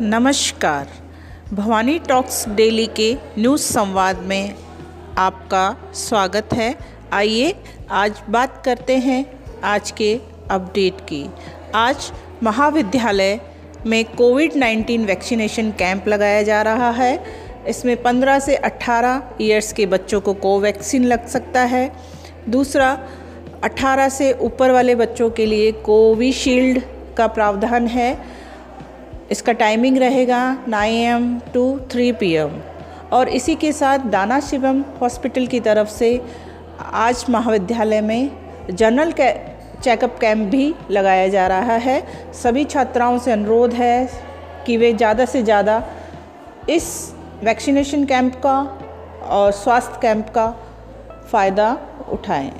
नमस्कार। Bhavani talks daily के news संवाद में आपका स्वागत है। आइए आज बात करते हैं आज के अपडेट की। आज महाविद्यालय में कोविड 19 वैक्सीनेशन कैंप लगाया जा रहा है। इसमें 15 से 18 ईयर्स के बच्चों को कोवैक्सीन लग सकता है। दूसरा 18 से ऊपर वाले बच्चों के लिए कोविशील्ड का प्रावधान है। इसका टाइमिंग रहेगा 9 एम टू 3 पीएम और इसी के साथ दाना शिवम हॉस्पिटल की तरफ़ से आज महाविद्यालय में जनरल चेकअप कैंप भी लगाया जा रहा है। सभी छात्राओं से अनुरोध है कि वे ज़्यादा से ज़्यादा इस वैक्सीनेशन कैंप का और स्वास्थ्य कैंप का फ़ायदा उठाएँ।